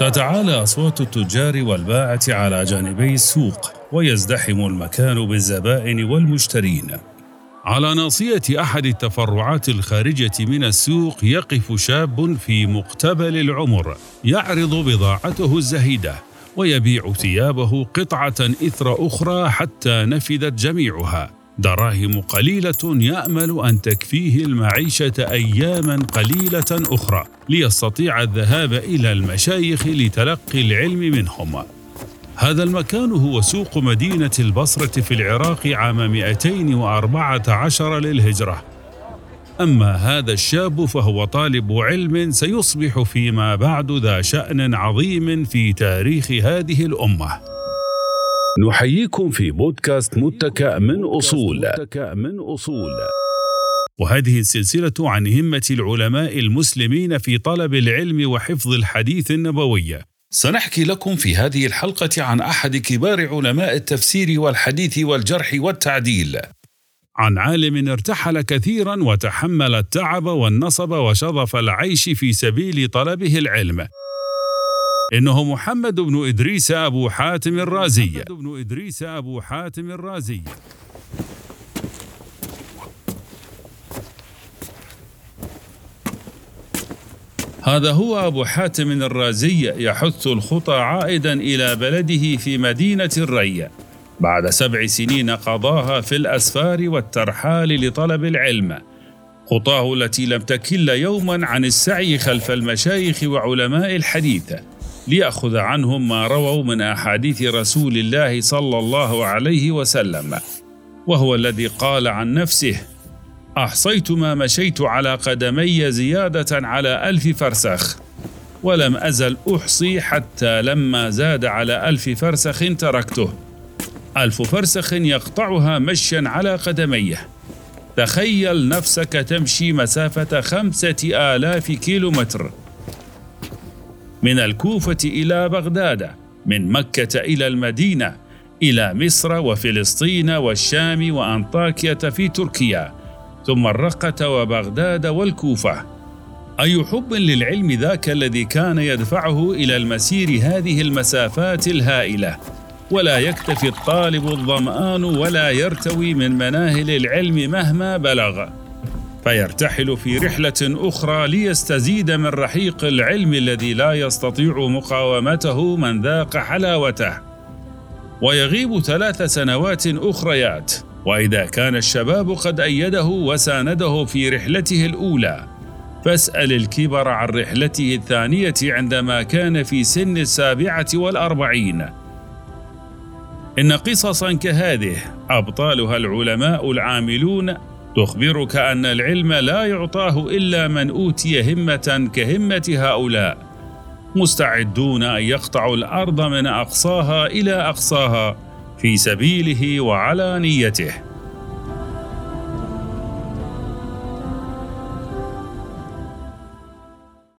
تتعالى أصوات التجار والباعة على جانبي السوق ويزدحم المكان بالزبائن والمشترين. على ناصية أحد التفرعات الخارجة من السوق يقف شاب في مقتبل العمر يعرض بضاعته الزهيدة ويبيع ثيابه قطعة إثر أخرى حتى نفدت جميعها. دراهم قليلة يأمل أن تكفيه المعيشة أياما قليلة أخرى ليستطيع الذهاب إلى المشايخ لتلقي العلم منهم. هذا المكان هو سوق مدينة البصرة في العراق عام 214 للهجرة. أما هذا الشاب فهو طالب علم سيصبح فيما بعد ذا شأن عظيم في تاريخ هذه الأمة. نحييكم في بودكاست متكأ من أصول. من أصول وهذه السلسلة عن همة العلماء المسلمين في طلب العلم وحفظ الحديث النبوي. سنحكي لكم في هذه الحلقة عن أحد كبار علماء التفسير والحديث والجرح والتعديل. عن عالم ارتحل كثيرا وتحمل التعب والنصب وشظف العيش في سبيل طلبه العلم. إنه محمد بن إدريس أبو حاتم الرازي. محمد بن إدريس أبو حاتم الرازي. هذا هو أبو حاتم الرازي يحث الخطى عائدا إلى بلده في مدينة الري. بعد سبع سنين قضاها في الأسفار والترحال لطلب العلم. خطاه التي لم تكل يوما عن السعي خلف المشايخ وعلماء الحديث. ليأخذ عنهم ما رووا من أحاديث رسول الله صلى الله عليه وسلم وهو الذي قال عن نفسه أحصيت ما مشيت على قدمي زيادة على ألف فرسخ ولم أزل أحصي حتى لما زاد على ألف فرسخ تركته. ألف فرسخ يقطعها مشيا على قدميه. تخيل نفسك تمشي مسافة خمسة آلاف كيلومتر. من الكوفة إلى بغداد من مكة إلى المدينة إلى مصر وفلسطين والشام وأنطاكية في تركيا ثم الرقة وبغداد والكوفة. أي حب للعلم ذاك الذي كان يدفعه إلى المسير هذه المسافات الهائلة؟ ولا يكتفي الطالب الظمآن ولا يرتوي من مناهل العلم مهما بلغ. فيرتحل في رحلة أخرى ليستزيد من رحيق العلم الذي لا يستطيع مقاومته من ذاق حلاوته. ويغيب ثلاث سنوات أخريات. وإذا كان الشباب قد أيده وسانده في رحلته الأولى. فاسأل الكبر عن رحلته الثانية عندما كان في سن السابعة والأربعين. إن قصصا كهذه أبطالها العلماء العاملون تخبرك أن العلم لا يعطاه إلا من أوتي همة كهمة هؤلاء. مستعدون أن يقطعوا الأرض من أقصاها إلى أقصاها في سبيله وعلى نيته.